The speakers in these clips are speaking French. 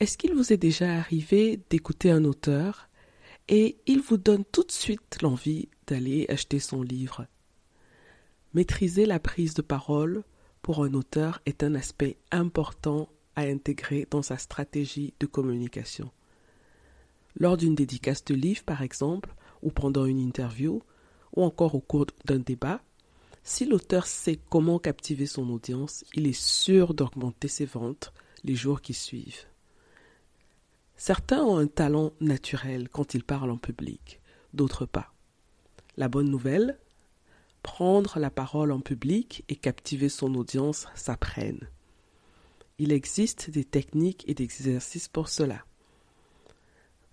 Est-ce qu'il vous est déjà arrivé d'écouter un auteur et il vous donne tout de suite l'envie d'aller acheter son livre? Maîtriser la prise de parole pour un auteur est un aspect important à intégrer dans sa stratégie de communication. Lors d'une dédicace de livre, par exemple, ou pendant une interview, ou encore au cours d'un débat, si l'auteur sait comment captiver son audience, il est sûr d'augmenter ses ventes les jours qui suivent. Certains ont un talent naturel quand ils parlent en public, d'autres pas. La bonne nouvelle Prendre la parole en public et captiver son audience s'apprennent. Il existe des techniques et des exercices pour cela.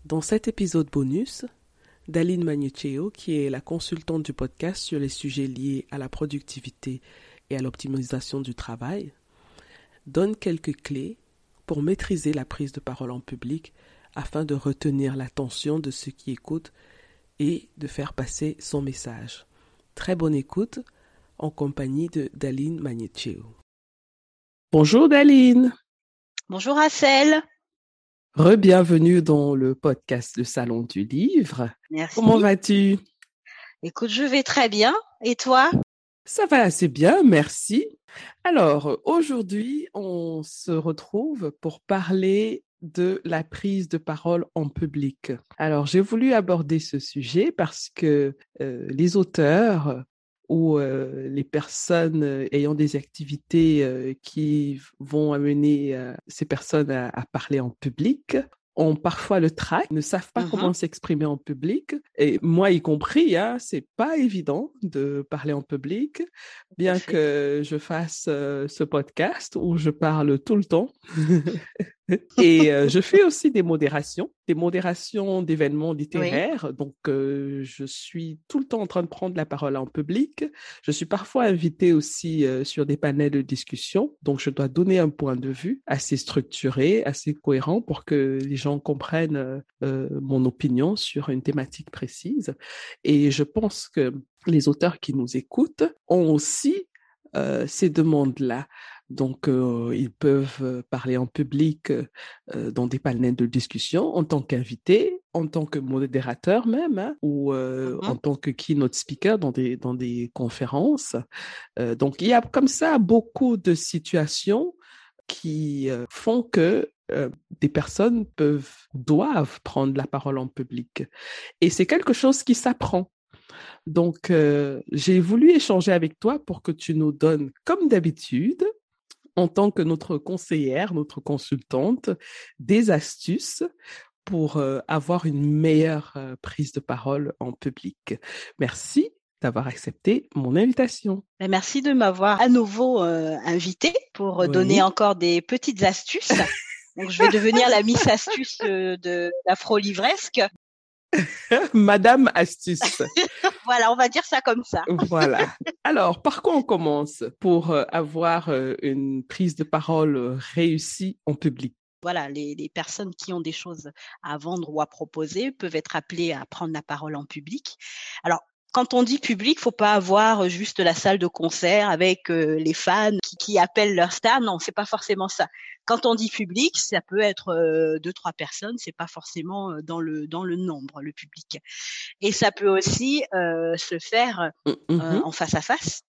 Dans cet épisode bonus, Daline Magnuccio, qui est la consultante du podcast sur les sujets liés à la productivité et à l'optimisation du travail, donne quelques clés pour maîtriser la prise de parole en public afin de retenir l'attention de ceux qui écoutent et de faire passer son message. Très bonne écoute en compagnie de Daline Magnettio. Bonjour Daline. Bonjour Assel. Re-bienvenue dans le podcast Le Salon du Livre. Merci. Comment vas-tu? Écoute, je vais très bien. Et toi? Ça va assez bien, merci. Alors, aujourd'hui, on se retrouve pour parler de la prise de parole en public. Alors, j'ai voulu aborder ce sujet parce que euh, les auteurs ou euh, les personnes euh, ayant des activités qui vont amener ces personnes à, parler en public ont parfois le trac, ne savent pas comment s'exprimer en public. Et moi y compris, hein, c'est pas évident de parler en public, bien que je fasse euh, ce podcast où je parle tout le temps. Et euh, je fais aussi des modérations, des modérations d'événements littéraires. Donc, euh, je suis tout le temps en train de prendre la parole en public. Je suis parfois invitée aussi euh, sur des panels de discussion. Donc, je dois donner un point de vue assez structuré, assez cohérent pour que les gens comprennent mon opinion sur une thématique précise. Et je pense que les auteurs qui nous écoutent ont aussi ces demandes-là. Donc, euh, ils peuvent euh, parler en public euh, dans des panels de discussion en tant qu'invité, en tant que modérateur même, hein, ou euh, Mhm. en tant que keynote speaker dans des, dans des conférences. Donc, il y a comme ça beaucoup de situations qui font que euh, des personnes peuvent, doivent prendre la parole en public. Et c'est quelque chose qui s'apprend. Donc, euh, j'ai voulu échanger avec toi pour que tu nous donnes, comme d'habitude, en tant que notre conseillère, notre consultante, des astuces pour euh, avoir une meilleure euh, prise de parole en public. Merci d'avoir accepté mon invitation. Ben, Merci de m'avoir à nouveau euh, invité pour euh, Oui. donner encore des petites astuces. Donc, je vais devenir la Miss Astuce de l'afro-livresque. Madame Astuce. Voilà, on va dire ça comme ça. voilà. Alors, par quoi on commence pour euh, avoir euh, une prise de parole euh, réussie en public? Voilà, les, les personnes qui ont des choses à vendre ou à proposer peuvent être appelées à prendre la parole en public. Alors, quand on dit public, faut pas avoir juste la salle de concert avec euh, les fans qui, qui appellent leur star. Non, c'est pas forcément ça. Quand on dit public, ça peut être euh, deux trois personnes. C'est pas forcément euh, dans le dans le nombre le public. Et ça peut aussi euh, se faire euh, Mhm. en face à face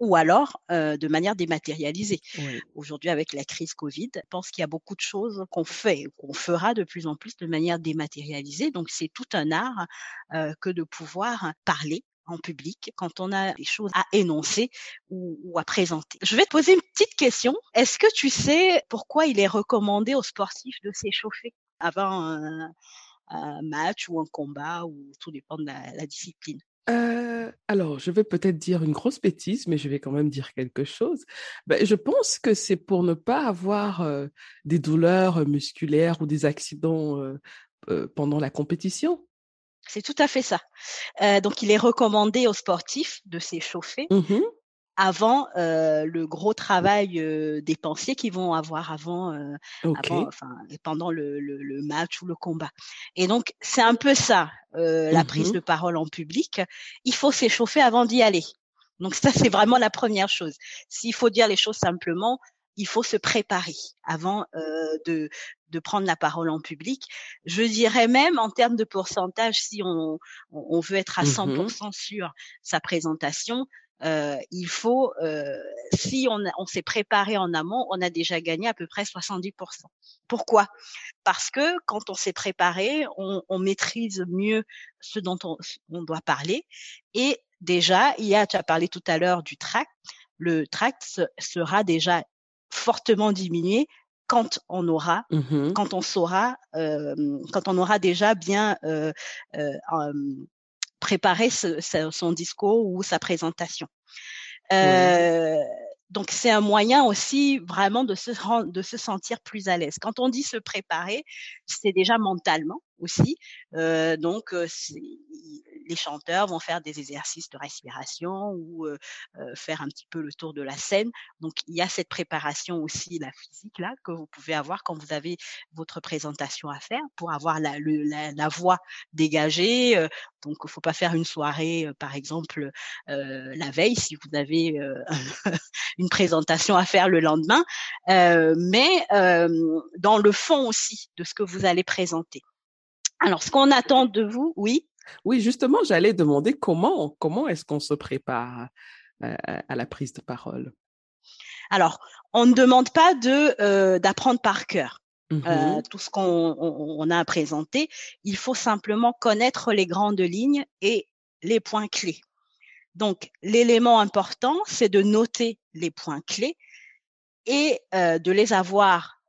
ou alors euh, de manière dématérialisée. Oui. Aujourd'hui, avec la crise Covid, je pense qu'il y a beaucoup de choses qu'on fait, qu'on fera de plus en plus de manière dématérialisée. Donc, c'est tout un art euh, que de pouvoir parler en public quand on a des choses à énoncer ou, à présenter. Je vais te poser une petite question. Est-ce que tu sais pourquoi il est recommandé aux sportifs de s'échauffer avant un, match ou un combat, ou tout dépend de la, discipline? alors, je vais peut-être dire une grosse bêtise, mais je vais quand même dire quelque chose. Ben, je pense que c'est pour ne pas avoir des douleurs musculaires ou des accidents pendant la compétition. C'est tout à fait ça. donc, il est recommandé aux sportifs de s'échauffer. Mmh avant le gros travail dépensier qu'ils vont avoir avant, enfin, pendant le, le, match ou le combat. Et donc, c'est un peu ça, la prise mmh de parole en public. Il faut s'échauffer avant d'y aller. Donc ça, c'est vraiment la première chose. S'il faut dire les choses simplement, il faut se préparer avant de, de prendre la parole en public. Je dirais même en termes de pourcentage, si on, on veut être à 100% mmh sur sa présentation, euh, il faut, euh, si on, on s'est préparé en amont, on a déjà gagné à peu près 70%. Pourquoi? Parce que quand on s'est préparé, on, on, maîtrise mieux ce dont on, on, doit parler. Et déjà, il y a, tu as parlé tout à l'heure du tract. Le tract sera déjà fortement diminué quand on aura, mmh quand on saura, euh, quand on aura déjà bien euh, euh, préparer son discours ou sa présentation. Donc c'est un moyen aussi vraiment de se de se sentir plus à l'aise. Quand on dit se préparer, c'est déjà mentalement aussi. Donc les chanteurs vont faire des exercices de respiration ou faire un petit peu le tour de la scène. Donc il y a cette préparation aussi, la physique là, que vous pouvez avoir quand vous avez votre présentation à faire pour avoir la, la, voix dégagée. donc il faut pas faire une soirée, par exemple, la veille si vous avez une présentation à faire le lendemain, mais dans le fond aussi de ce que vous allez présenter. Alors, ce qu'on attend de vous, oui? Oui, justement, j'allais demander comment, comment est-ce qu'on se prépare euh, à la prise de parole? Alors, on ne demande pas de euh, d'apprendre par cœur. Euh, mmh tout ce qu'on a à présenter, il faut simplement connaître les grandes lignes et les points clés. Donc, l'élément important, c'est de noter les points clés et de les avoir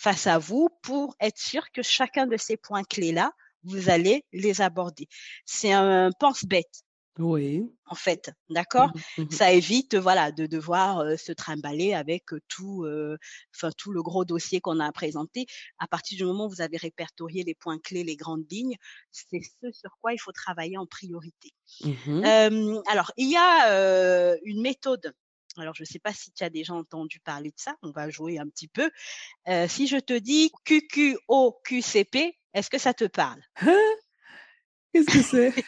face à vous pour être sûr que chacun de ces points clés-là, vous allez les aborder. C'est un pense-bête. Oui. En fait, d'accord? Mmh mmh Ça évite, voilà, de devoir se trimballer avec tout, enfin tout le gros dossier qu'on a à présenter. À partir du moment où vous avez répertorié les points clés, les grandes lignes, c'est ce sur quoi il faut travailler en priorité. Mmh alors, il y a une méthode alors, je ne sais pas si tu as déjà entendu parler de ça. On va jouer un petit peu. Euh, si je te dis QQOQCP, est-ce que ça te parle? Hein? Qu'est-ce que c'est?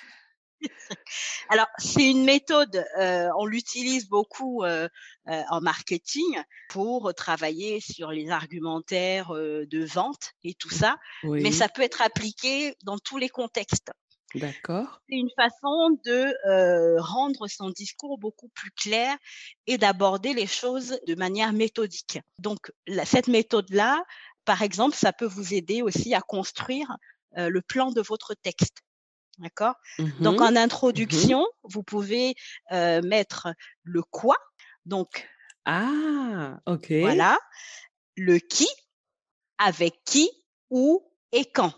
Alors, c'est une méthode, euh, on l'utilise beaucoup euh, en marketing pour travailler sur les argumentaires de vente et tout ça, mais ça peut être appliqué dans tous les contextes. D'accord. C'est une façon de euh, rendre son discours beaucoup plus clair et d'aborder les choses de manière méthodique. Donc, cette méthode-là, par exemple, ça peut vous aider aussi à construire euh, le plan de votre texte. D'accord? Donc, mmh en mmh introduction, vous pouvez euh, mettre le quoi. Donc, ah, ok. Voilà. Le qui, avec qui, où et quand.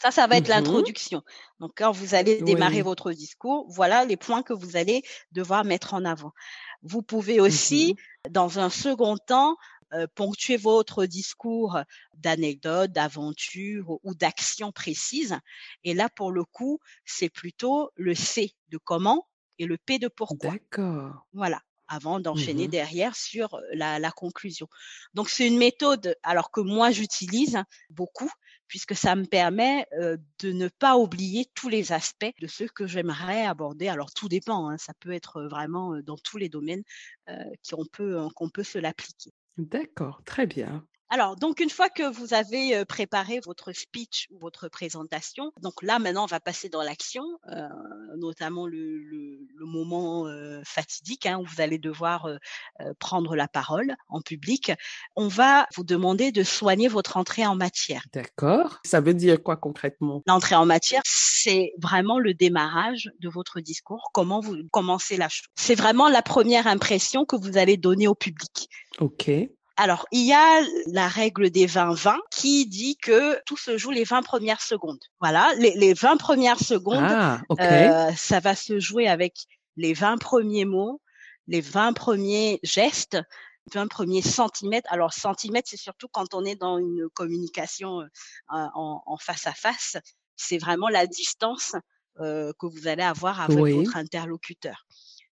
Ça, ça va être mmh l'introduction. Donc, quand vous allez démarrer votre discours, voilà les points que vous allez devoir mettre en avant. Vous pouvez aussi, mmh dans un second temps, euh, ponctuer votre discours d'anecdotes, d'aventures ou d'actions précises. Et là, pour le coup, c'est plutôt le C de comment et le P de pourquoi. D'accord. Voilà avant d'enchaîner mmh derrière sur la, la conclusion. Donc c'est une méthode alors que moi j'utilise beaucoup puisque ça me permet de ne pas oublier tous les aspects de ce que j'aimerais aborder. Alors tout dépend, hein, ça peut être vraiment dans tous les domaines qu'on peut se l'appliquer. D'accord, très bien. Alors, donc une fois que vous avez préparé votre speech ou votre présentation, donc là maintenant on va passer dans l'action, euh, notamment le, le, le moment euh, fatidique hein, où vous allez devoir euh, prendre la parole en public. On va vous demander de soigner votre entrée en matière. D'accord. Ça veut dire quoi concrètement? L'entrée en matière, c'est vraiment le démarrage de votre discours. Comment vous commencez la chose C'est vraiment la première impression que vous allez donner au public. Ok. Alors, il y a la règle des 20-20 qui dit que tout se joue les 20 premières secondes. Voilà, les, les 20 premières secondes, Ah, euh, ça va se jouer avec les 20 premiers mots, les 20 premiers gestes, 20 premiers centimètres. Alors, centimètres, c'est surtout quand on est dans une communication euh, en, en face à face. C'est vraiment la distance euh, que vous allez avoir avec Oui. votre interlocuteur.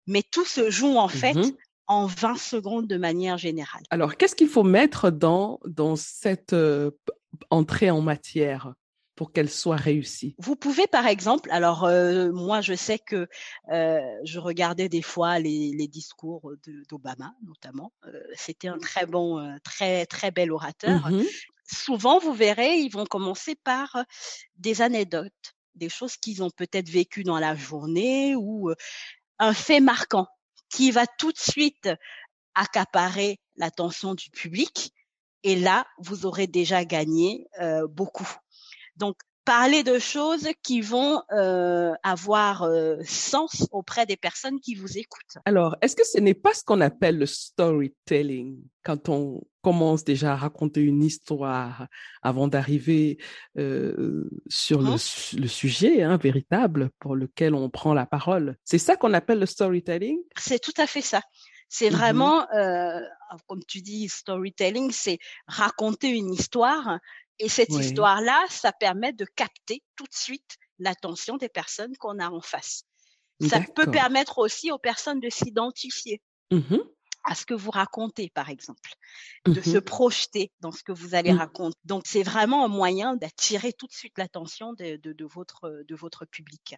Mais tout se joue en fait Mhm. En 20 secondes de manière générale. Alors, qu'est-ce qu'il faut mettre dans, dans cette euh, entrée en matière pour qu'elle soit réussie? Vous pouvez, par exemple, alors euh, moi je sais que euh, je regardais des fois les, les discours d'Obama notamment. Euh, C'était un très bon, très très bel orateur. Mhm. Souvent, vous verrez, ils vont commencer par des anecdotes, des choses qu'ils ont peut-être vécues dans la journée ou un fait marquant qui va tout de suite accaparer l'attention du public. Et là, vous aurez déjà gagné euh, beaucoup. Donc, parler de choses qui vont euh, avoir euh, sens auprès des personnes qui vous écoutent. Alors, est-ce que ce n'est pas ce qu'on appelle le storytelling quand on commence déjà à raconter une histoire avant d'arriver euh, sur le, le sujet hein, véritable pour lequel on prend la parole? C'est ça qu'on appelle le storytelling? C'est tout à fait ça. C'est Mhm. vraiment, euh, comme tu dis, storytelling, c'est raconter une histoire. Et cette Oui. histoire-là, ça permet de capter tout de suite l'attention des personnes qu'on a en face. Ça peut permettre aussi aux personnes de s'identifier Mhm. À ce que vous racontez, par exemple, de se Mhm. projeter dans ce que vous allez Mhm. raconter. Donc, c'est vraiment un moyen d'attirer tout de suite l'attention de, de, de votre, de votre public.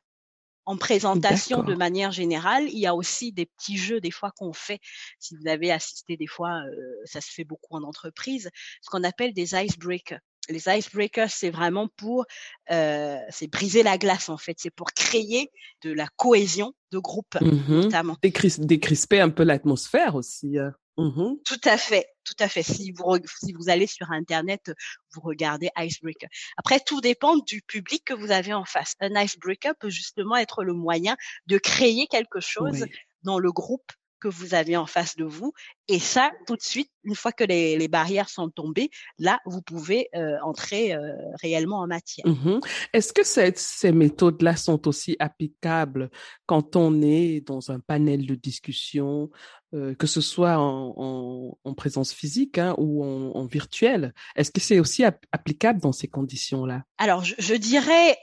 En présentation, de manière générale, il y a aussi des petits jeux des fois qu'on fait. Si vous avez assisté des fois, euh, ça se fait beaucoup en entreprise, ce qu'on appelle des icebreakers. Les icebreakers, c'est vraiment pour, euh, c'est briser la glace en fait. C'est pour créer de la cohésion de groupe, Mhm. notamment. Décris- décrisper un peu l'atmosphère aussi. euh. Mhm. Tout à fait, tout à fait. Si vous, si vous allez sur Internet, vous regardez Icebreaker. Après, tout dépend du public que vous avez en face. Un icebreaker peut justement être le moyen de créer quelque chose Oui. dans le groupe que vous avez en face de vous. Et ça, tout de suite, une fois que les, les barrières sont tombées, là, vous pouvez euh, entrer euh, réellement en matière. Mhm. Est-ce que cette- ces méthodes-là sont aussi applicables quand on est dans un panel de discussion, euh, que ce soit en, en- en présence physique hein, ou en, en virtuel? Est-ce que c'est aussi ap- applicable dans ces conditions-là? Alors, je, je dirais,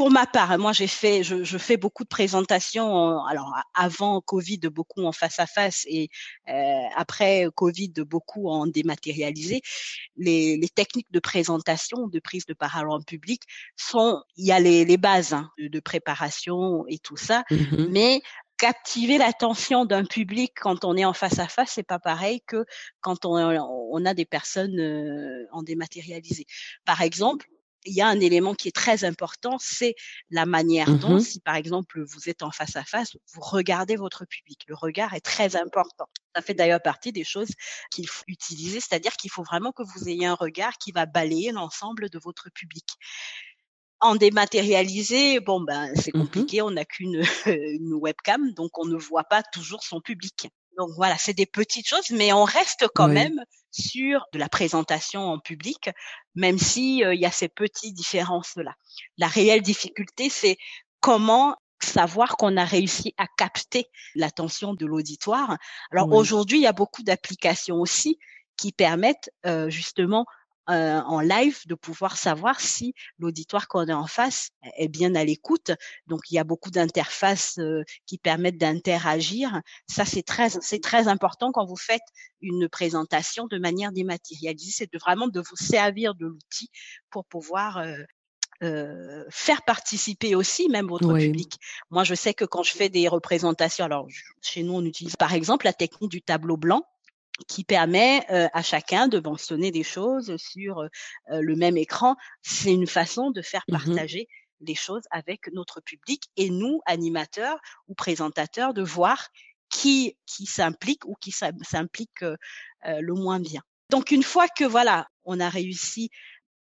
pour ma part, moi j'ai fait, je, je fais beaucoup de présentations. en- alors avant Covid, beaucoup en face à face et euh, après Covid, beaucoup en dématérialisé. Les, les techniques de présentation, de prise de parole en public sont, il y a les, les bases hein, de, de préparation et tout ça, Mhm. mais captiver l'attention d'un public quand on est en face à face, c'est pas pareil que quand on, on a des personnes euh, en dématérialisé. Par exemple, il y a un élément qui est très important, c'est la manière dont, Mhm. si par exemple vous êtes en face à face, vous regardez votre public. Le regard est très important. Ça fait d'ailleurs partie des choses qu'il faut utiliser, c'est-à-dire qu'il faut vraiment que vous ayez un regard qui va balayer l'ensemble de votre public. En dématérialisé, bon ben c'est Mhm. compliqué, on n'a qu'une une webcam, donc on ne voit pas toujours son public. Donc voilà, c'est des petites choses, mais on reste quand Oui. même sur de la présentation en public, même si euh, il y a ces petites différences-là. La réelle difficulté, c'est comment savoir qu'on a réussi à capter l'attention de l'auditoire. Alors Oui. aujourd'hui, il y a beaucoup d'applications aussi qui permettent euh, justement euh, en live de pouvoir savoir si l'auditoire qu'on a en face est bien à l'écoute. Donc il y a beaucoup d'interfaces euh, qui permettent d'interagir. Ça c'est très c'est très important quand vous faites une présentation de manière dématérialisée, c'est de vraiment de vous servir de l'outil pour pouvoir euh, euh, faire participer aussi même votre Oui. public. Moi, je sais que quand je fais des représentations, alors je- chez nous, on utilise par exemple la technique du tableau blanc qui permet euh, à chacun de mentionner des choses sur euh, le même écran. C'est une façon de faire Mhm. partager les choses avec notre public et nous, animateurs ou présentateurs, de voir qui qui s'implique ou qui s'im- s'implique euh, euh, le moins bien. Donc une fois que voilà, on a réussi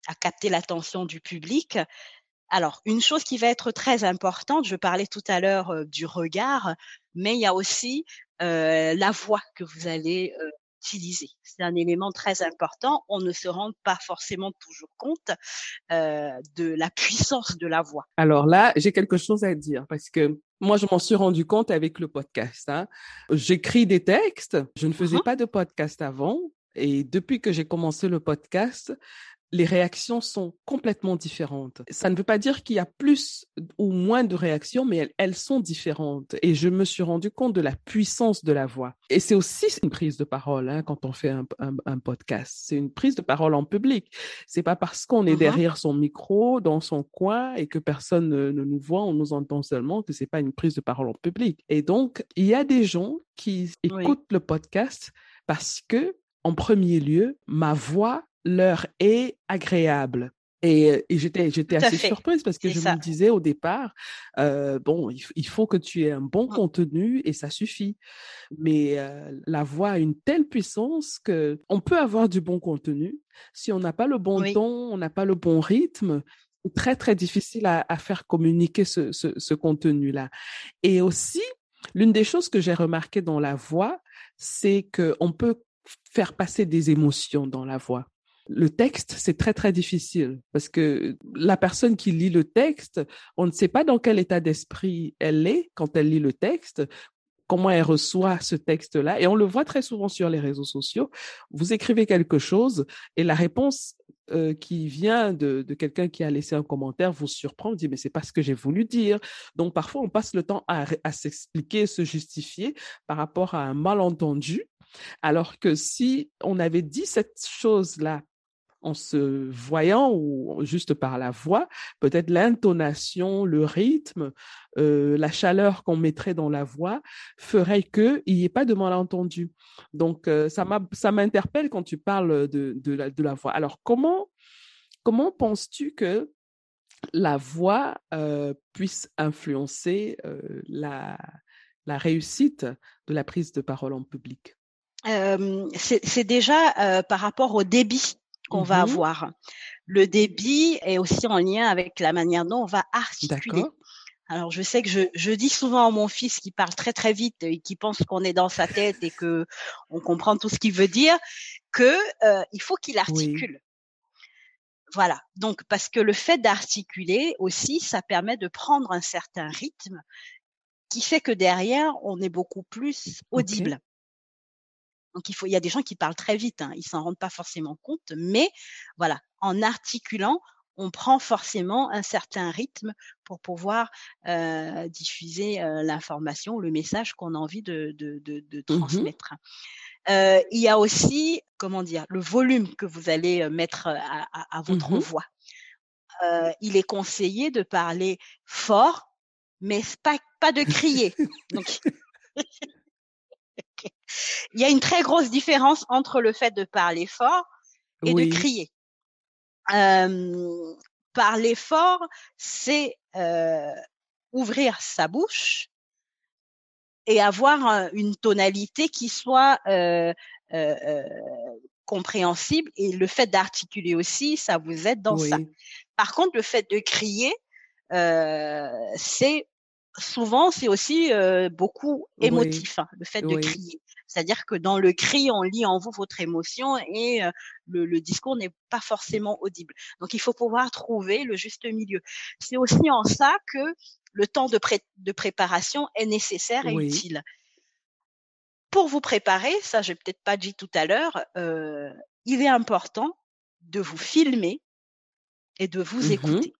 à capter l'attention du public, alors une chose qui va être très importante, je parlais tout à l'heure euh, du regard, mais il y a aussi euh, la voix que vous allez euh, utiliser. C'est un élément très important. On ne se rend pas forcément toujours compte euh, de la puissance de la voix. Alors là, j'ai quelque chose à dire parce que moi, je m'en suis rendu compte avec le podcast. Hein. J'écris des textes. Je ne faisais uh-huh. pas de podcast avant. Et depuis que j'ai commencé le podcast, les réactions sont complètement différentes. Ça ne veut pas dire qu'il y a plus ou moins de réactions, mais elles, sont différentes. Et je me suis rendu compte de la puissance de la voix. Et c'est aussi une prise de parole hein, quand on fait un, podcast. C'est une prise de parole en public. C'est pas parce qu'on est mmh derrière son micro, dans son coin, et que personne ne, nous voit, on nous entend seulement, que c'est pas une prise de parole en public. Et donc, il y a des gens qui écoutent le podcast parce que, en premier lieu, ma voix leur est agréable. Et, j'étais, j'étais assez surprise parce que je me disais au départ, euh, bon, il, faut que tu aies un bon mmh. contenu et ça suffit. Mais la voix a une telle puissance que on peut avoir du bon contenu si on n'a pas le bon ton, on n'a pas le bon rythme. C'est très très difficile à, faire communiquer ce, ce, ce contenu-là. Et aussi, l'une des choses que j'ai remarqué dans la voix, c'est que on peut faire passer des émotions dans la voix le texte, c'est très, très difficile parce que la personne qui lit le texte, on ne sait pas dans quel état d'esprit elle est quand elle lit le texte, comment elle reçoit ce texte-là. Et on le voit très souvent sur les réseaux sociaux. Vous écrivez quelque chose et la réponse euh, qui vient de, quelqu'un qui a laissé un commentaire vous surprend, vous dit mais c'est pas ce que j'ai voulu dire. Donc parfois on passe le temps à, à s'expliquer, se justifier par rapport à un malentendu. Alors que si on avait dit cette chose-là en se voyant ou juste par la voix, peut-être l'intonation, le rythme, euh, la chaleur qu'on mettrait dans la voix ferait qu'il n'y ait pas de malentendu. Donc, euh, ça m'interpelle quand tu parles de, de, la, de la voix. Alors, comment, comment penses-tu que la voix euh, puisse influencer la, la réussite de la prise de parole en public? C'est déjà par rapport au débit qu'on va mmh avoir. Le débit est aussi en lien avec la manière dont on va articuler. Alors je sais que je, je, dis souvent à mon fils qui parle très très vite et qui pense qu'on est dans sa tête et que on comprend tout ce qu'il veut dire, que euh, il faut qu'il articule. Voilà. Donc parce que le fait d'articuler aussi, ça permet de prendre un certain rythme qui fait que derrière on est beaucoup plus audible. Donc il faut, il y a des gens qui parlent très vite, hein, ils s'en rendent pas forcément compte, mais voilà, en articulant, on prend forcément un certain rythme pour pouvoir euh, diffuser euh, l'information, le message qu'on a envie de, de, de, de mmh transmettre. Euh, il y a aussi, comment dire, le volume que vous allez euh, mettre à, à, votre mmh voix. Il est conseillé de parler fort, mais pas, pas de crier. Donc, Il y a une très grosse différence entre le fait de parler fort et de crier. Euh, parler fort, c'est euh, ouvrir sa bouche et avoir une tonalité qui soit euh, compréhensible. Et le fait d'articuler aussi, ça vous aide dans ça. Par contre, le fait de crier, c'est souvent c'est aussi beaucoup émotif, hein, le fait de crier. C'est-à-dire que dans le cri, on lit en vous votre émotion et le, discours n'est pas forcément audible. Donc il faut pouvoir trouver le juste milieu. C'est aussi en ça que le temps de, de préparation est nécessaire et utile. Pour vous préparer, ça j'ai peut-être pas dit tout à l'heure, il est important de vous filmer et de vous mmh écouter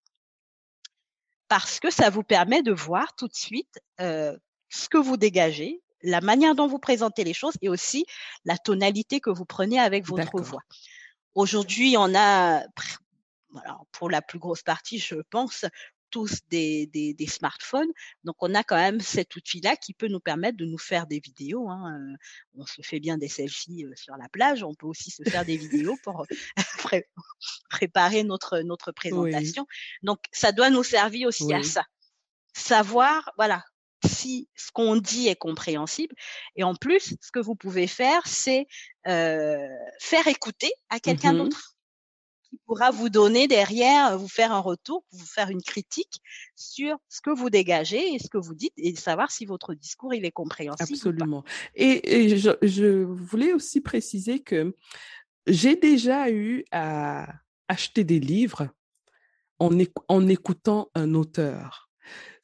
parce que ça vous permet de voir tout de suite euh, ce que vous dégagez, la manière dont vous présentez les choses et aussi la tonalité que vous prenez avec votre voix. Aujourd'hui, on a, pour la plus grosse partie, je pense, tous des, des, des, smartphones. Donc, on a quand même cet outil-là qui peut nous permettre de nous faire des vidéos. Hein. Euh, on se fait bien des selfies euh, sur la plage. On peut aussi se faire des vidéos pour euh, préparer notre, notre présentation. Donc, ça doit nous servir aussi à ça. Savoir, voilà, si ce qu'on dit est compréhensible. Et en plus, ce que vous pouvez faire, c'est euh, faire écouter à quelqu'un mmh d'autre qui pourra vous donner derrière, vous faire un retour, vous faire une critique sur ce que vous dégagez et ce que vous dites et savoir si votre discours il est compréhensible. Absolument. Et, je, je, voulais aussi préciser que j'ai déjà eu à acheter des livres en, en écoutant un auteur.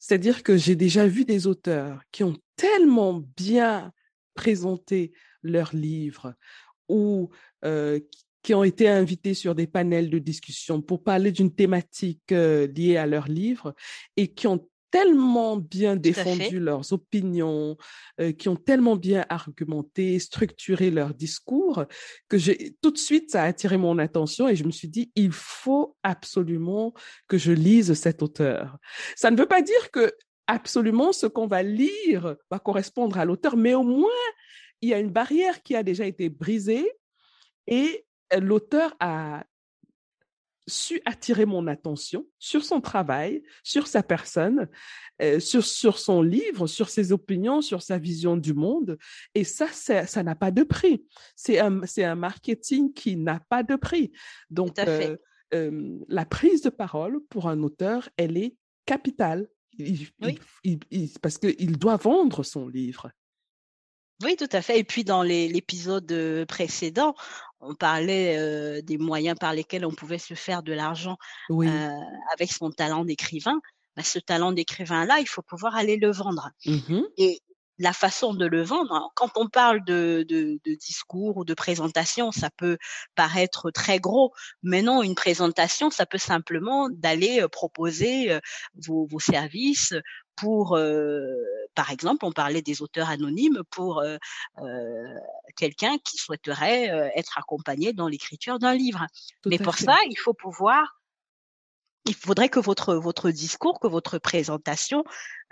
C'est-à-dire que j'ai déjà vu des auteurs qui ont tellement bien présenté leurs livres ou qui ont été invités sur des panels de discussion pour parler d'une thématique liée à leur livre et qui ont tellement bien défendu leurs opinions, euh, qui ont tellement bien argumenté, structuré leur discours, que j'ai tout de suite ça a attiré mon attention et je me suis dit il faut absolument que je lise cet auteur. Ça ne veut pas dire que absolument ce qu'on va lire va correspondre à l'auteur, mais au moins il y a une barrière qui a déjà été brisée et l'auteur a su attirer mon attention sur son travail, sur sa personne, euh, sur, sur son livre, sur ses opinions, sur sa vision du monde. Et ça, ça n'a pas de prix. C'est un, un marketing qui n'a pas de prix. Donc, euh, euh, la prise de parole pour un auteur, elle est capitale. parce qu'il doit vendre son livre. Oui, tout à fait. Et puis dans l'épisode précédent, on parlait des moyens par lesquels on pouvait se faire de l'argent avec son talent d'écrivain. Bah, ce talent d'écrivain-là, il faut pouvoir aller le vendre. Mmh Et la façon de le vendre, quand on parle de, de, de, discours ou de présentation, ça peut paraître très gros, mais non, une présentation, ça peut simplement d'aller proposer vos, vos services pour, par exemple, on parlait des auteurs anonymes pour quelqu'un qui souhaiterait être accompagné dans l'écriture d'un livre. Mais pour ça, il faut pouvoir il faudrait que votre votre discours, que votre présentation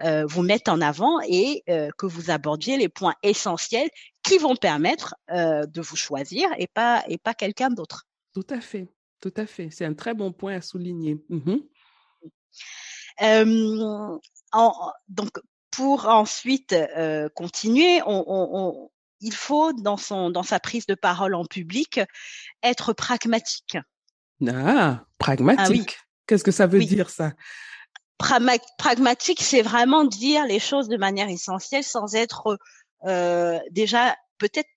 vous mette en avant et que vous abordiez les points essentiels qui vont permettre de vous choisir et pas et pas quelqu'un d'autre. Tout à fait, tout à fait. C'est un très bon point à souligner. Mmh donc, pour ensuite continuer, il faut dans son dans sa prise de parole en public être pragmatique. Ah, pragmatique. Qu'est-ce que ça veut dire ça? Pragmatique, c'est vraiment dire les choses de manière essentielle sans être déjà peut-être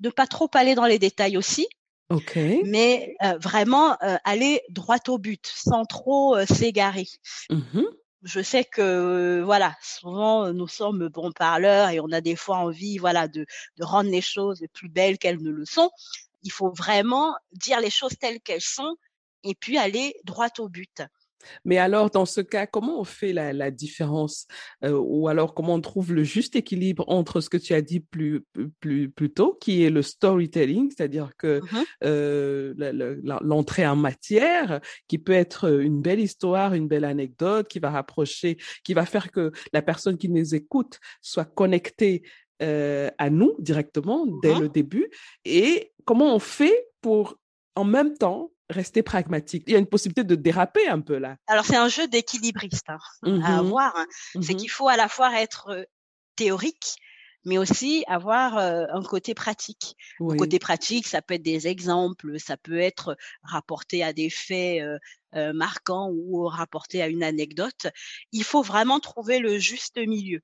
ne pas trop aller dans les détails aussi. Ok. Mais vraiment aller droit au but, sans trop s'égarer. Mmh je sais que voilà, souvent nous sommes bons parleurs et on a des fois envie voilà de, de rendre les choses plus belles qu'elles ne le sont. Il faut vraiment dire les choses telles qu'elles sont et puis aller droit au but. Mais alors, dans ce cas, comment on fait la, différence euh, ou alors comment on trouve le juste équilibre entre ce que tu as dit plus, plus, plus tôt, qui est le storytelling, c'est-à-dire que mmh euh, l'entrée en matière, qui peut être une belle histoire, une belle anecdote, qui va rapprocher, qui va faire que la personne qui nous écoute soit connectée euh, à nous directement dès mmh le début, et comment on fait pour en même temps rester pragmatique. Il y a une possibilité de déraper un peu là. Alors c'est un jeu d'équilibriste hein, à mmh avoir. Hein. C'est mmh qu'il faut à la fois être théorique, mais aussi avoir un côté pratique. Le côté pratique, ça peut être des exemples, ça peut être rapporté à des faits marquants ou rapporté à une anecdote. Il faut vraiment trouver le juste milieu.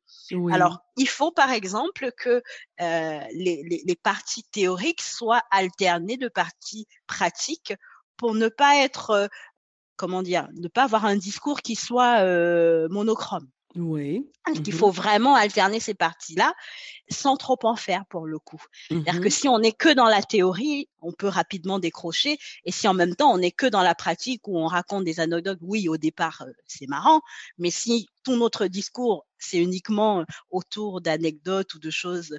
Alors, il faut par exemple que les, les, les parties théoriques soient alternées de parties pratiques pour ne pas être, comment dire, ne pas avoir un discours qui soit monochrome. Oui. Il mmh faut vraiment alterner ces parties-là sans trop en faire pour le coup. C'est-à-dire que mmh si on n'est que dans la théorie, on peut rapidement décrocher. Et si en même temps on n'est que dans la pratique où on raconte des anecdotes, oui, au départ c'est marrant, mais si tout notre discours c'est uniquement autour d'anecdotes ou de choses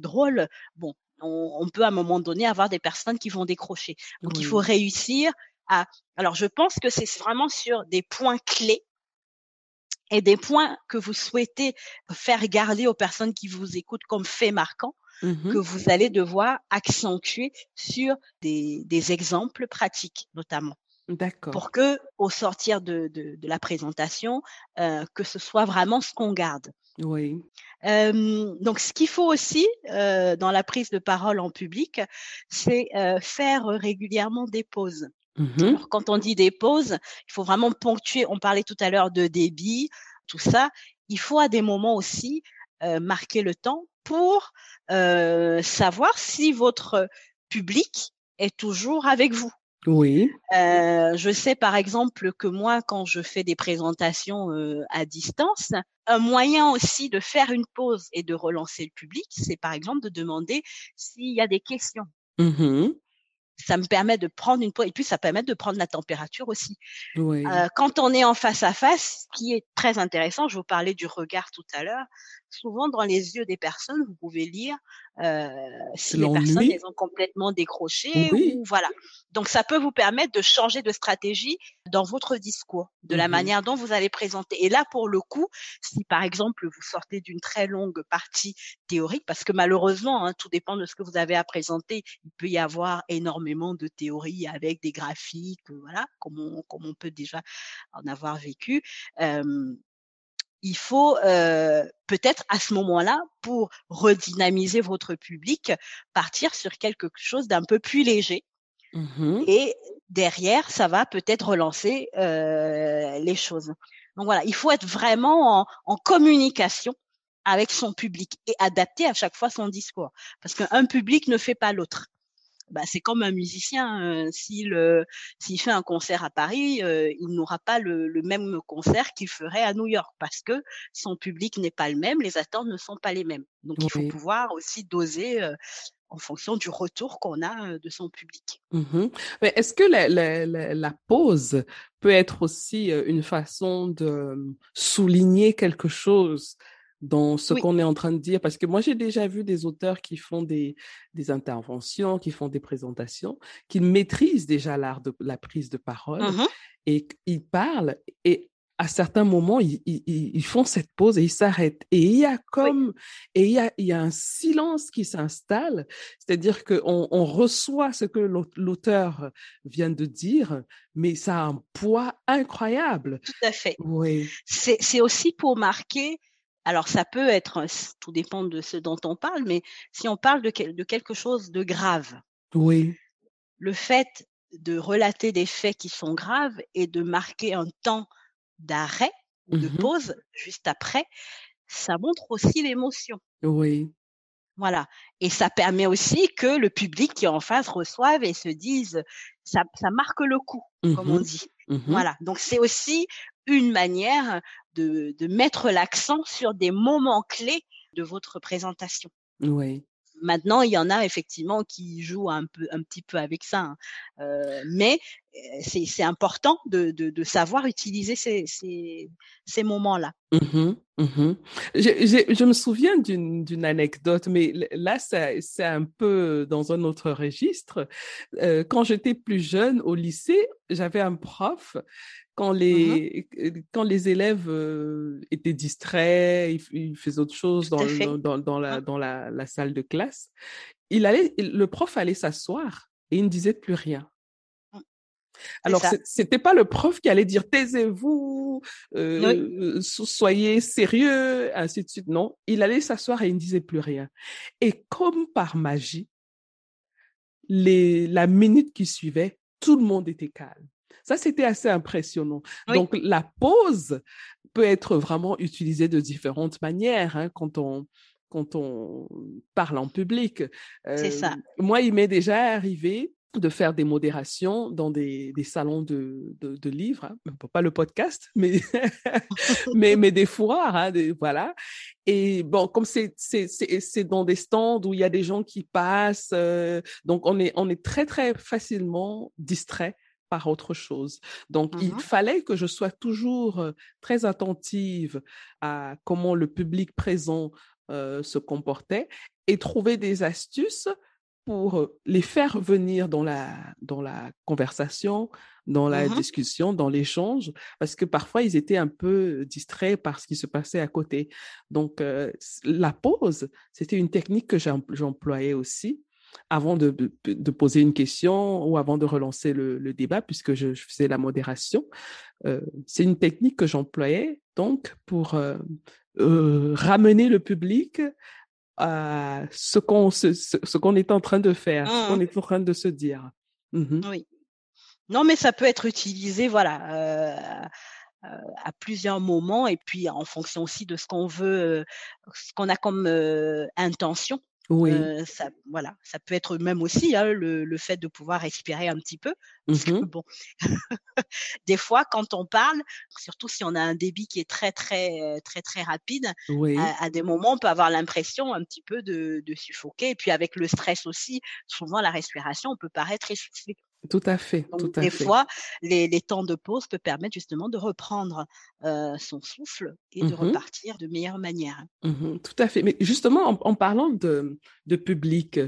drôles, bon, on, peut à un moment donné avoir des personnes qui vont décrocher. Donc il faut réussir à. Alors je pense que c'est vraiment sur des points clés et des points que vous souhaitez faire garder aux personnes qui vous écoutent comme fait marquant mmh que vous allez devoir accentuer sur des, exemples pratiques notamment. D'accord. Pour que, au sortir de, la présentation, euh, que ce soit vraiment ce qu'on garde. Oui. donc, ce qu'il faut aussi dans la prise de parole en public, c'est faire régulièrement des pauses. Mmh Alors, quand on dit des pauses, il faut vraiment ponctuer. On parlait tout à l'heure de débit, tout ça. Il faut à des moments aussi euh, marquer le temps pour euh, savoir si votre public est toujours avec vous. Oui. Euh, je sais par exemple que moi, quand je fais des présentations euh, à distance, un moyen aussi de faire une pause et de relancer le public, c'est par exemple de demander s'il y a des questions. Mmh ça me permet de prendre une et puis ça permet de prendre la température aussi. Oui. Euh, quand on est en face à face, ce qui est très intéressant, je vous parlais du regard tout à l'heure, souvent dans les yeux des personnes, vous pouvez lire euh, si les personnes les ont complètement décrochées ou voilà. Donc ça peut vous permettre de changer de stratégie dans votre discours, de la mmh manière dont vous allez présenter. Et là, pour le coup, si par exemple vous sortez d'une très longue partie théorique, parce que malheureusement, hein, tout dépend de ce que vous avez à présenter, il peut y avoir énormément de théories avec des graphiques, voilà, comme on, comme on peut déjà en avoir vécu. Euh, il faut euh, peut-être à ce moment-là, pour redynamiser votre public, partir sur quelque chose d'un peu plus léger. Mmh Et derrière, ça va peut-être relancer euh, les choses. Donc voilà, il faut être vraiment en, en communication avec son public et adapter à chaque fois son discours. Parce qu'un public ne fait pas l'autre bah, c'est comme un musicien. Euh, s'il euh, s'il fait un concert à Paris, euh, il n'aura pas le, le, même concert qu'il ferait à New York parce que son public n'est pas le même, les attentes ne sont pas les mêmes. Donc il faut pouvoir aussi doser en fonction du retour qu'on a de son public. Mmh Mais est-ce que la, la, la, la, pause peut être aussi une façon de souligner quelque chose dans ce qu'on est en train de dire? Parce que moi, j'ai déjà vu des auteurs qui font des, des interventions, qui font des présentations, qui maîtrisent déjà l'art de la prise de parole mmh et ils parlent et à certains moments, ils, ils, ils font cette pause et ils s'arrêtent. Et il y a comme, et il y a, il y a un silence qui s'installe, c'est-à-dire qu'on on reçoit ce que l'auteur vient de dire, mais ça a un poids incroyable. Tout à fait. Oui. C'est aussi pour marquer alors ça peut être, tout dépend de ce dont on parle, mais si on parle de, de quelque chose de grave, oui. le fait de relater des faits qui sont graves et de marquer un temps d'arrêt ou de Mmh pause juste après, ça montre aussi l'émotion. Oui. Voilà. Et ça permet aussi que le public qui est en face reçoive et se dise, ça, ça marque le coup, comme on Mmh dit. Mmh Voilà. Donc c'est aussi une manière de, de mettre l'accent sur des moments clés de votre présentation. Oui. Maintenant, il y en a effectivement qui jouent un peu, un petit peu avec ça, hein. euh, mais c'est important de, de, de, savoir utiliser ces, ces, ces moments-là. Mmh mmh je, me souviens d'une anecdote, mais là, c'est un peu dans un autre registre. Euh, quand j'étais plus jeune au lycée, j'avais un prof quand les, mmh quand les élèves euh, étaient distraits, ils, ils, faisaient autre chose dans, dans, dans, dans, la, mmh. dans la, la, salle de classe, il allait, le prof allait s'asseoir et il ne disait plus rien. Alors, c'était pas le prof qui allait dire taisez-vous, euh, oui. soyez sérieux, ainsi de suite. Non, il allait s'asseoir et il ne disait plus rien. Et comme par magie, les, la minute qui suivait, tout le monde était calme. Ça, c'était assez impressionnant. Oui. Donc, la pause peut être vraiment utilisée de différentes manières hein, quand on quand on parle en public. Euh, C'est ça. Moi, il m'est déjà arrivé de faire des modérations dans des, des salons de, de, de livres, hein. pas le podcast, mais, mais, mais des foires, hein, des, voilà. Et bon, comme c'est, dans des stands où il y a des gens qui passent, euh, donc on est, on est très, très facilement distrait par autre chose. Donc, mmh. il fallait que je sois toujours très attentive à comment le public présent euh, se comportait et trouver des astuces pour les faire venir dans la, dans la conversation, dans la mmh. discussion, dans l'échange, parce que parfois ils étaient un peu distraits par ce qui se passait à côté. Donc, euh, la pause, c'était une technique que j'employais aussi avant de, de, de, poser une question ou avant de relancer le, le débat, puisque je, je, faisais la modération. Euh, c'est une technique que j'employais donc pour euh, ramener le public ce qu'on ce, ce qu'on est en train de faire, mmh. ce qu'on est en train de se dire. Mmh. Oui. Non, mais ça peut être utilisé, voilà, euh, euh, à plusieurs moments et puis en fonction aussi de ce qu'on veut, ce qu'on a comme intention. Oui. ça, voilà, ça peut être même aussi hein, le, le, fait de pouvoir respirer un petit peu. Mmh bon, des fois, quand on parle, surtout si on a un débit qui est très très très très rapide, oui. à, à, des moments, on peut avoir l'impression un petit peu de, de, suffoquer. Et puis avec le stress aussi, souvent la respiration, on peut paraître essoufflé. Tout à fait. Donc, tout à des fait. fois, les, les, temps de pause peuvent permettre justement de reprendre euh, son souffle et de Mmh repartir de meilleure manière. Mmh tout à fait. Mais justement, en, en parlant de, de public,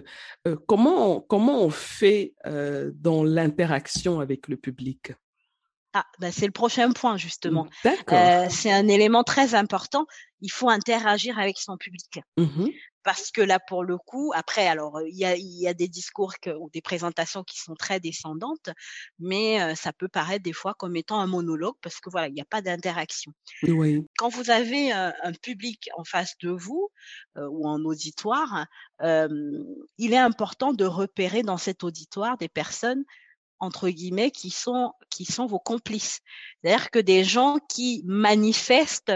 euh, comment, comment on fait euh, dans l'interaction avec le public? Ah, ben c'est le prochain point justement. D'accord. Euh, c'est un élément très important. Il faut interagir avec son public. Mmh Parce que là, pour le coup, après, alors il y a, y a des discours que, ou des présentations qui sont très descendantes, mais euh, ça peut paraître des fois comme étant un monologue parce que voilà, il n'y a pas d'interaction. Oui. Quand vous avez un, un, public en face de vous euh, ou en auditoire, euh, il est important de repérer dans cet auditoire des personnes entre guillemets, qui sont, qui sont vos complices. C'est-à-dire que des gens qui manifestent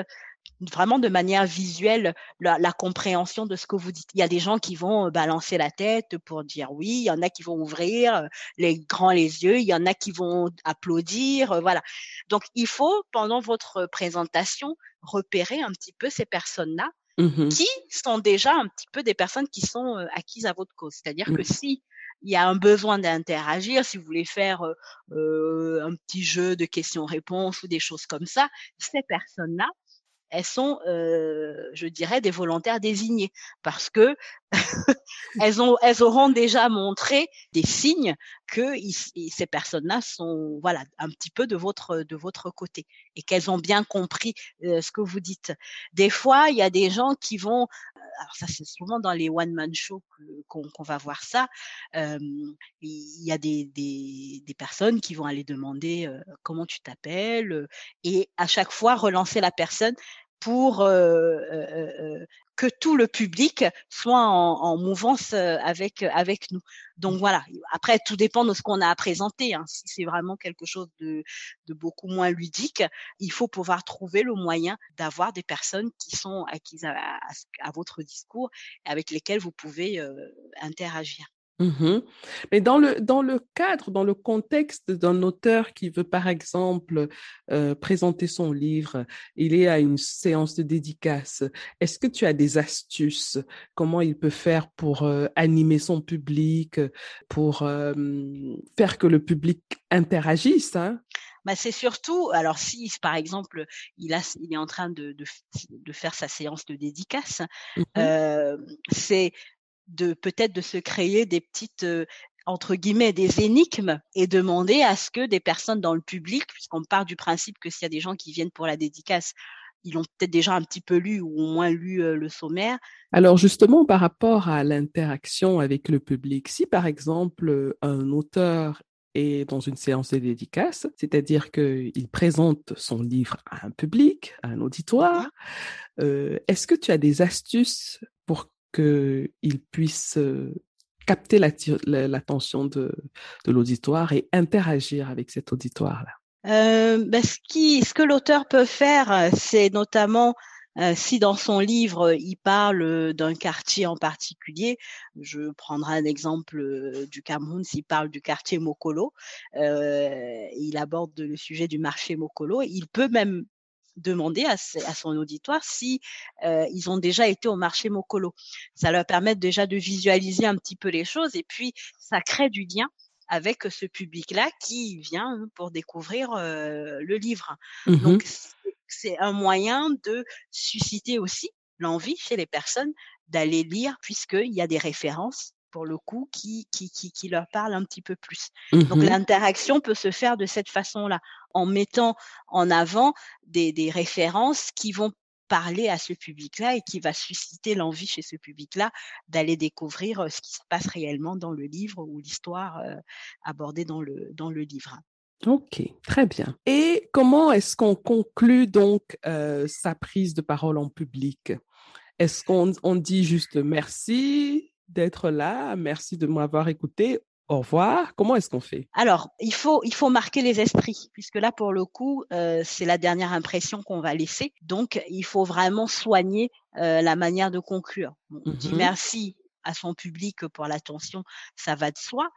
vraiment de manière visuelle la, la, compréhension de ce que vous dites. Il y a des gens qui vont balancer la tête pour dire oui, il y en a qui vont ouvrir les grands les yeux, il y en a qui vont applaudir, voilà. Donc il faut pendant votre présentation repérer un petit peu ces personnes-là Mmh qui sont déjà un petit peu des personnes qui sont acquises à votre cause. C'est-à-dire Mmh. que si il y a un besoin d'interagir, si vous voulez faire euh, un petit jeu de questions-réponses ou des choses comme ça, ces personnes-là, elles sont, euh, je dirais, des volontaires désignés parce que elles ont, elles auront déjà montré des signes que ces personnes-là sont, voilà, un petit peu de votre de votre côté et qu'elles ont bien compris euh, ce que vous dites. Des fois, il y a des gens qui vont, alors ça c'est souvent dans les one man shows qu'on qu va voir ça. Il y a des, des, des personnes qui vont aller demander euh, comment tu t'appelles et à chaque fois relancer la personne pour euh, euh, que tout le public soit en, en mouvance avec avec nous. Donc voilà. Après, tout dépend de ce qu'on a à présenter. Hein. Si c'est vraiment quelque chose de, de beaucoup moins ludique, il faut pouvoir trouver le moyen d'avoir des personnes qui sont acquises à, à, à, votre discours et avec lesquelles vous pouvez euh, interagir. Mmh Mais dans le, dans le cadre, dans le contexte d'un auteur qui veut, par exemple, euh, présenter son livre, il est à une séance de dédicace. Est-ce que tu as des astuces? Comment il peut faire pour euh, animer son public, pour euh, faire que le public interagisse? Hein? Bah, c'est surtout, alors si par exemple il, a, il est en train de, de, de faire sa séance de dédicace, Mmh c'est de peut-être de se créer des petites euh, entre guillemets des énigmes et demander à ce que des personnes dans le public, puisqu'on part du principe que s'il y a des gens qui viennent pour la dédicace, ils l'ont peut-être déjà un petit peu lu ou au moins lu euh, le sommaire. Alors justement, par rapport à l'interaction avec le public, si par exemple un auteur est dans une séance de dédicace, c'est-à-dire qu'il présente son livre à un public, à un auditoire, euh, est-ce que tu as des astuces pour qu'il puisse capter l'attention de, l'auditoire et interagir avec cet auditoire-là. Euh, ben, ce, que l'auteur peut faire, c'est notamment euh, si dans son livre il parle d'un quartier en particulier, je prendrai un exemple du Cameroun, s'il parle du quartier Mokolo, euh, il aborde le sujet du marché Mokolo, il peut même demander à, à, son auditoire si euh, ils ont déjà été au marché Mokolo. Ça leur permet déjà de visualiser un petit peu les choses et puis ça crée du lien avec ce public-là qui vient pour découvrir euh, le livre. Mmh Donc c'est un moyen de susciter aussi l'envie chez les personnes d'aller lire puisqu'il y a des références pour le coup, qui, qui, qui, qui leur parle un petit peu plus. Mmh Donc l'interaction peut se faire de cette façon-là, en mettant en avant des, des références qui vont parler à ce public-là et qui va susciter l'envie chez ce public-là d'aller découvrir ce qui se passe réellement dans le livre ou l'histoire euh, abordée dans le, dans le livre. Ok, très bien. Et comment est-ce qu'on conclut donc euh, sa prise de parole en public? Est-ce qu'on on dit juste merci, d'être là. Merci de m'avoir écouté. au revoir, comment est-ce qu'on fait? Alors, il faut, il faut marquer les esprits, puisque là, pour le coup, euh, c'est la dernière impression qu'on va laisser. Donc, il faut vraiment soigner euh, la manière de conclure. On dit Mhm. merci à son public pour l'attention, ça va de soi,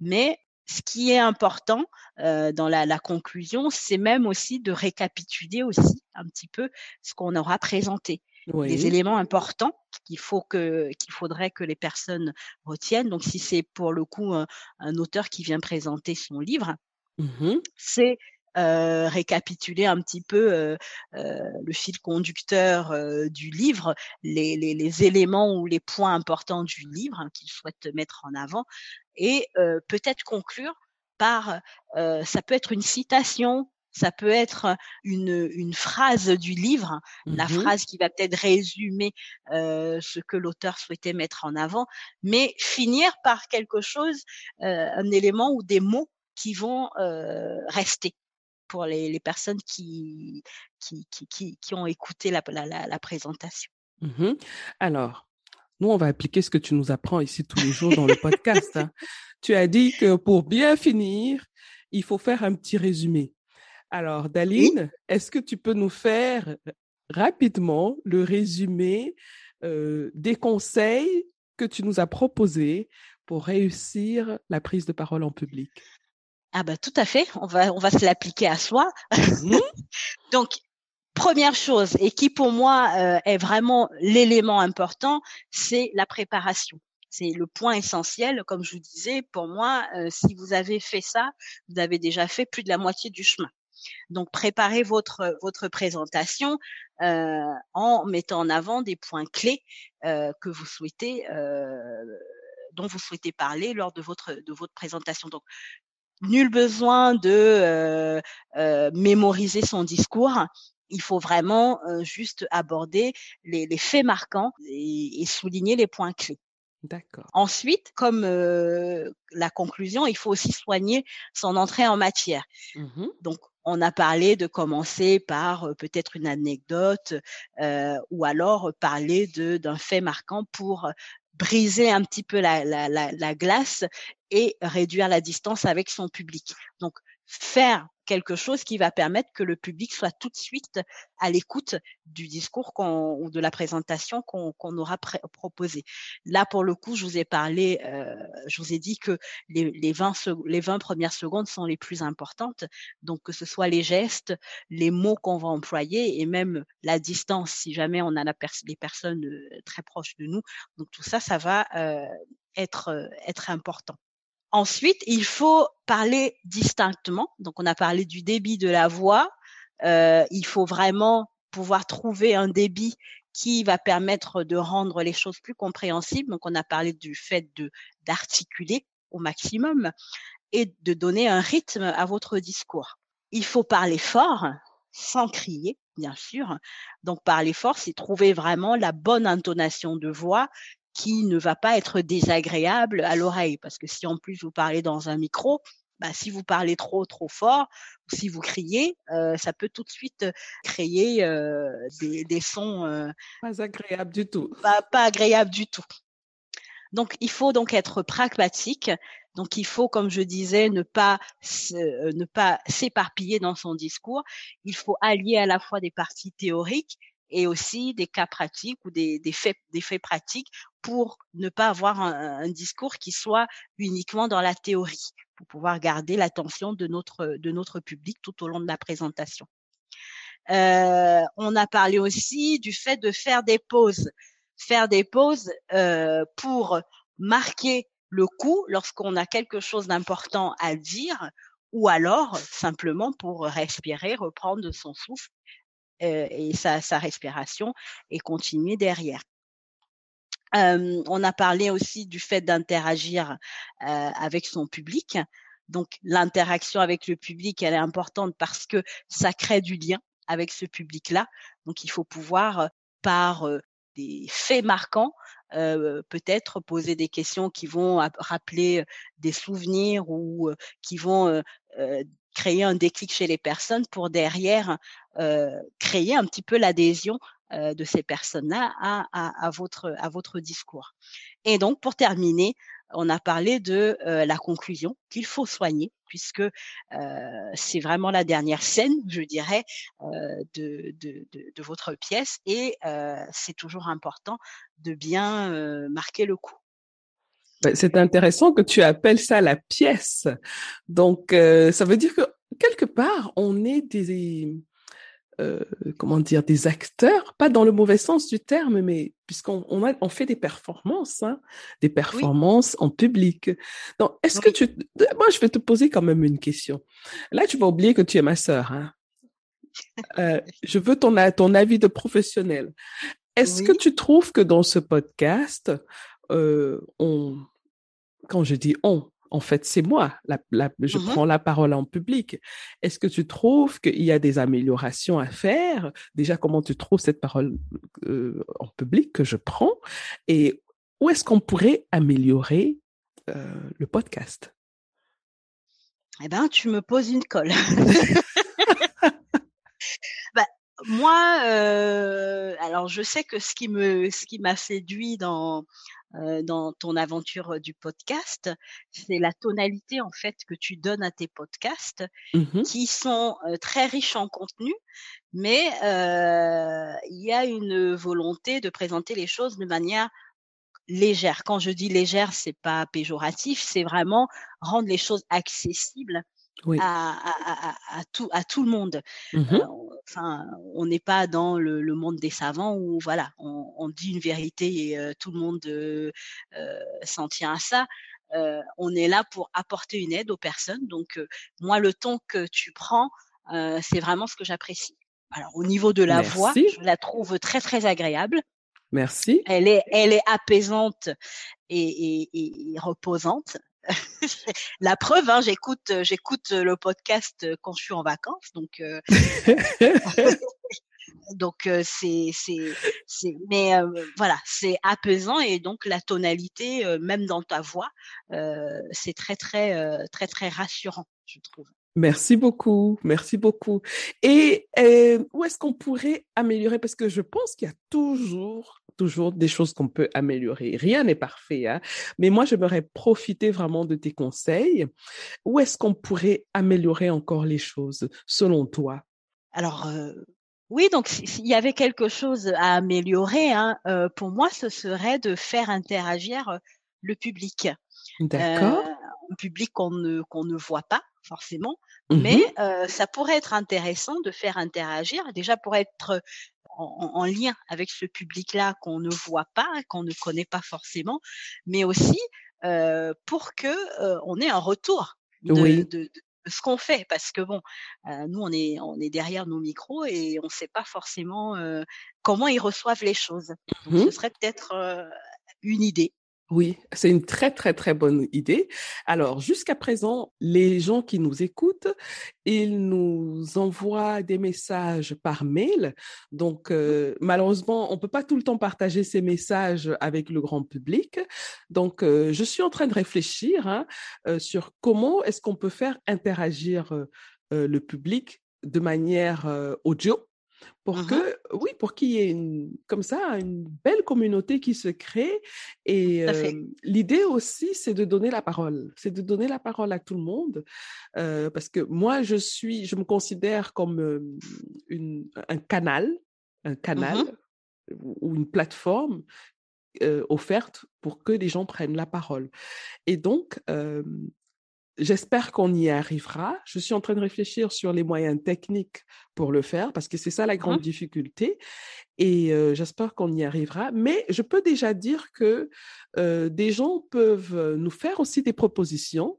mais ce qui est important euh, dans la, la conclusion, c'est même aussi de récapituler aussi un petit peu ce qu'on aura présenté les éléments importants qu'il faut que qu'il faudrait que les personnes retiennent. Donc, si c'est pour le coup un, un auteur qui vient présenter son livre, Mhm. c'est euh, récapituler un petit peu euh, euh, le fil conducteur du livre, les, les, les, éléments ou les points importants du livre hein, qu'il souhaite mettre en avant, et peut-être conclure par, ça peut être une citation, ça peut être une, une phrase du livre, Mhm. la phrase qui va peut-être résumer euh, ce que l'auteur souhaitait mettre en avant, mais finir par quelque chose, euh, un élément ou des mots qui vont euh, rester pour les, les personnes qui, qui, qui, qui, qui ont écouté la, la, présentation. Mhm. Alors, nous, on va appliquer ce que tu nous apprends ici tous les jours dans le podcast. hein. Tu as dit que pour bien finir, il faut faire un petit résumé. Alors, Daline, est-ce que tu peux nous faire rapidement le résumé euh, des conseils que tu nous as proposés pour réussir la prise de parole en public? Ah ben tout à fait, on va, on va se l'appliquer à soi. Mhm. Donc, première chose, et qui pour moi euh, est vraiment l'élément important, c'est la préparation. C'est le point essentiel, comme je vous disais, pour moi, euh, si vous avez fait ça, vous avez déjà fait plus de la moitié du chemin. Donc, préparez votre votre présentation euh, en mettant en avant des points clés euh, que vous souhaitez, euh, dont vous souhaitez parler lors de votre de votre présentation. Donc, nul besoin de euh, euh, mémoriser son discours. Il faut vraiment euh, juste aborder les, les faits marquants et, et, souligner les points clés. D'accord. Ensuite, comme euh, la conclusion, il faut aussi soigner son entrée en matière. Mhm. Donc, on a parlé de commencer par euh, peut-être une anecdote euh, ou alors parler d'un fait marquant pour briser un petit peu la, la, la, la, glace et réduire la distance avec son public. Donc, faire quelque chose qui va permettre que le public soit tout de suite à l'écoute du discours ou de la présentation qu'on, aura pré- proposé. Là, pour le coup, je vous ai parlé, euh, je vous ai dit que les, les, 20 sec- les 20 premières secondes sont les plus importantes. Donc, que ce soit les gestes, les mots qu'on va employer et même la distance, si jamais on a la pers- les personnes euh, très proches de nous. Donc, tout ça, ça va euh, être important. Ensuite, il faut parler distinctement. Donc, on a parlé du débit de la voix. Euh, il faut vraiment pouvoir trouver un débit qui va permettre de rendre les choses plus compréhensibles. Donc, on a parlé du fait de d'articuler au maximum et de donner un rythme à votre discours. Il faut parler fort, sans crier, bien sûr. Donc, parler fort, c'est trouver vraiment la bonne intonation de voix qui ne va pas être désagréable à l'oreille. Parce que si en plus vous parlez dans un micro, bah, si vous parlez trop trop fort, ou si vous criez, euh, ça peut tout de suite créer euh, des, des, sons euh, pas agréables du tout. Pas, pas agréables du tout. Donc il faut donc être pragmatique. Donc il faut, comme je disais, ne pas se, ne pas s'éparpiller dans son discours. Il faut allier à la fois des parties théoriques et aussi des cas pratiques ou des, des, faits, des faits pratiques pour ne pas avoir un, discours qui soit uniquement dans la théorie, pour pouvoir garder l'attention de notre, de notre public tout au long de la présentation. Euh, on a parlé aussi du fait de faire des pauses, faire des pauses euh, pour marquer le coup lorsqu'on a quelque chose d'important à dire, ou alors simplement pour respirer, reprendre son souffle euh, et sa, respiration et continuer derrière. On a parlé aussi du fait d'interagir euh, avec son public. Donc l'interaction avec le public, elle est importante parce que ça crée du lien avec ce public-là. Donc il faut pouvoir, par euh, des faits marquants, peut-être poser des questions qui vont rappeler des souvenirs ou qui vont créer un déclic chez les personnes pour derrière créer un petit peu l'adhésion de ces personnes-là à, à, à, votre, à votre discours. Et donc, pour terminer, on a parlé de la conclusion qu'il faut soigner puisque c'est vraiment la dernière scène, je dirais, de, de, de, votre pièce et c'est toujours important de bien marquer le coup. Ben, c'est intéressant que tu appelles ça la pièce. Donc, ça veut dire que quelque part, on est des, euh, comment dire, des acteurs, pas dans le mauvais sens du terme, mais puisqu'on on, on fait des performances, hein, des performances en public. Donc, est-ce que tu, moi, je vais te poser quand même une question. Là, tu vas oublier que tu es ma sœur. Hein. Euh, je veux ton, ton avis de professionnel. Est-ce que tu trouves que dans ce podcast, euh, on, quand je dis on, en fait, c'est moi. La, je mmh prends la parole en public. Est-ce que tu trouves qu'il y a des améliorations à faire? Déjà, comment tu trouves cette parole euh, en public que je prends? Et où est-ce qu'on pourrait améliorer euh, le podcast? Eh ben, tu me poses une colle. bah, moi, euh, alors je sais que ce qui me, ce qui m'a séduit dans euh, dans ton aventure du podcast, c'est la tonalité en fait que tu donnes à tes podcasts, mmh qui sont très riches en contenu, mais il y a une volonté de présenter les choses de manière légère. Quand je dis légère, c'est pas péjoratif, c'est vraiment rendre les choses accessibles à, tout, à tout le monde. Mmh enfin, on n'est pas dans le, monde des savants où voilà, on, dit une vérité et tout le monde s'en tient à ça. on est là pour apporter une aide aux personnes. Donc, moi, le ton que tu prends, c'est vraiment ce que j'apprécie. Alors, au niveau de la voix, je la trouve très, très agréable. Merci. Elle est, elle est apaisante et, et reposante. La preuve, hein, j'écoute, euh, j'écoute euh, le podcast euh, quand je suis en vacances, donc. donc c'est c'est c'est mais voilà c'est apaisant et donc la tonalité même dans ta voix c'est très très très très rassurant je trouve Merci beaucoup, merci beaucoup. Et où est-ce qu'on pourrait améliorer? Parce que je pense qu'il y a toujours toujours des choses qu'on peut améliorer. Rien n'est parfait, hein? mais moi, j'aimerais profiter vraiment de tes conseils. Où est-ce qu'on pourrait améliorer encore les choses, selon toi? Alors, euh, oui, donc s'il y avait quelque chose à améliorer, hein, euh, pour moi, ce serait de faire interagir euh, le public. D'accord. un public qu'on ne, qu'on ne voit pas forcément, mmh mais ça pourrait être intéressant de faire interagir, déjà pour être en, lien avec ce public-là qu'on ne voit pas, qu'on ne connaît pas forcément, mais aussi euh, pour que euh, on ait un retour de, ce qu'on fait, parce que bon, euh, nous on est on est derrière nos micros et on ne sait pas forcément comment ils reçoivent les choses. Donc, ce mmh serait peut-être une idée. Oui, c'est une très, très, très bonne idée. Alors, jusqu'à présent, les gens qui nous écoutent, ils nous envoient des messages par mail. Donc, mmh. euh, malheureusement, on peut pas tout le temps partager ces messages avec le grand public. Donc, euh, je suis en train de réfléchir hein, euh, sur comment est-ce qu'on peut faire interagir le public de manière audio pour mmh que, oui, pour qu'il y ait une, comme ça une belle communauté qui se crée. Et l'idée aussi, c'est de donner la parole. C'est de donner la parole à tout le monde. parce que moi, je suis, je me considère comme une, un canal, un mmh canal ou une plateforme offerte pour que les gens prennent la parole. Et donc, J'espère qu'on y arrivera. Je suis en train de réfléchir sur les moyens techniques pour le faire parce que c'est ça la grande mmh. difficulté. Et j'espère qu'on y arrivera. Mais je peux déjà dire que des gens peuvent nous faire aussi des propositions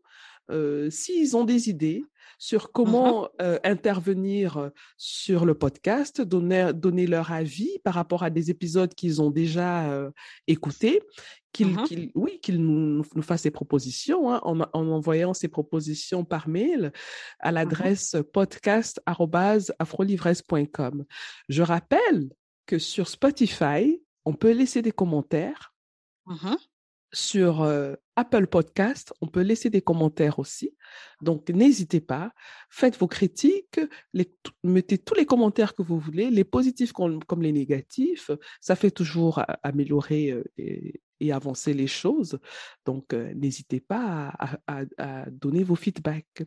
s'ils ont des idées sur mmh comment intervenir sur le podcast, donner, donner leur avis par rapport à des épisodes qu'ils ont déjà écoutés, mmh qu'ils, oui, qu'ils nous, nous fassent des propositions hein, en, envoyant ces propositions par mail à mmh l'adresse podcast@afrolivresse.com. Je rappelle que sur Spotify, on peut laisser des commentaires. Sur Apple Podcast. On peut laisser des commentaires aussi. Donc, n'hésitez pas. Faites vos critiques. mettez tous les commentaires que vous voulez, les positifs comme, les négatifs. Ça fait toujours améliorer et, avancer les choses. Donc, n'hésitez pas à donner vos feedbacks.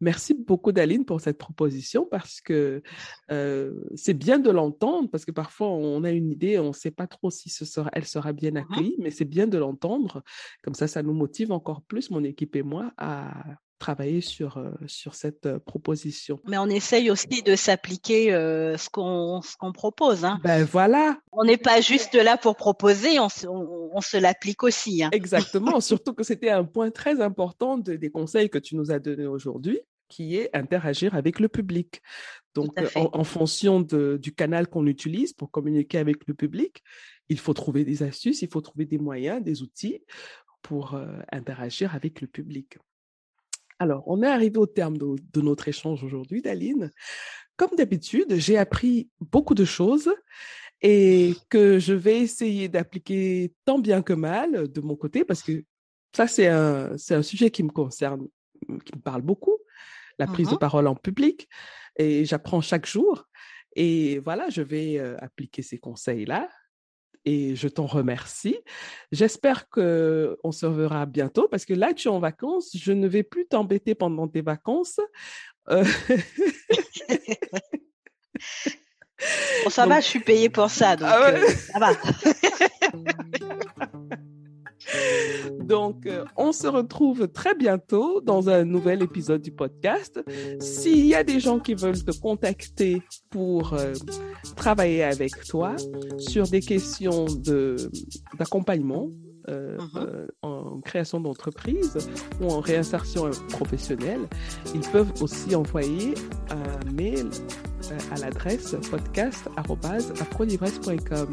Merci beaucoup, Daline, pour cette proposition parce que c'est bien de l'entendre parce que parfois on a une idée, on ne sait pas trop si ce sera, elle sera bien mmh accueillie, mais c'est bien de l'entendre. Comme ça, ça nous motive encore plus, mon équipe et moi, à travailler sur, sur cette proposition. Mais on essaye aussi de s'appliquer ce qu'on qu'on propose. Hein. Ben voilà. On n'est pas juste là pour proposer, on, on, se l'applique aussi. Hein. Exactement, surtout que c'était un point très important des conseils que tu nous as donnés aujourd'hui qui est interagir avec le public. Donc, en, fonction de, du canal qu'on utilise pour communiquer avec le public, il faut trouver des astuces, il faut trouver des moyens, des outils pour interagir avec le public. Alors, on est arrivé au terme de, notre échange aujourd'hui, Daline. Comme d'habitude, j'ai appris beaucoup de choses et que je vais essayer d'appliquer tant bien que mal de mon côté parce que ça, c'est un, un sujet qui me concerne, qui me parle beaucoup, la prise de mmh parole en public et j'apprends chaque jour. Et voilà, je vais euh, appliquer ces conseils-là et je t'en remercie. J'espère qu'on se reverra bientôt parce que là, tu es en vacances. Je ne vais plus t'embêter pendant tes vacances. Euh, bon, ça va, je suis payée pour ça, donc ah euh, ça va. Donc, euh, on se retrouve très bientôt dans un nouvel épisode du podcast. S'il y a des gens qui veulent te contacter pour euh, travailler avec toi sur des questions d'accompagnement, euh, mm-hmm. en création d'entreprise ou en réinsertion professionnelle, ils peuvent aussi envoyer un mail à l'adresse podcast.aprolivresse.com.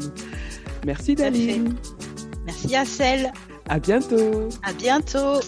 Merci Daline. Merci Assel. À bientôt. À bientôt.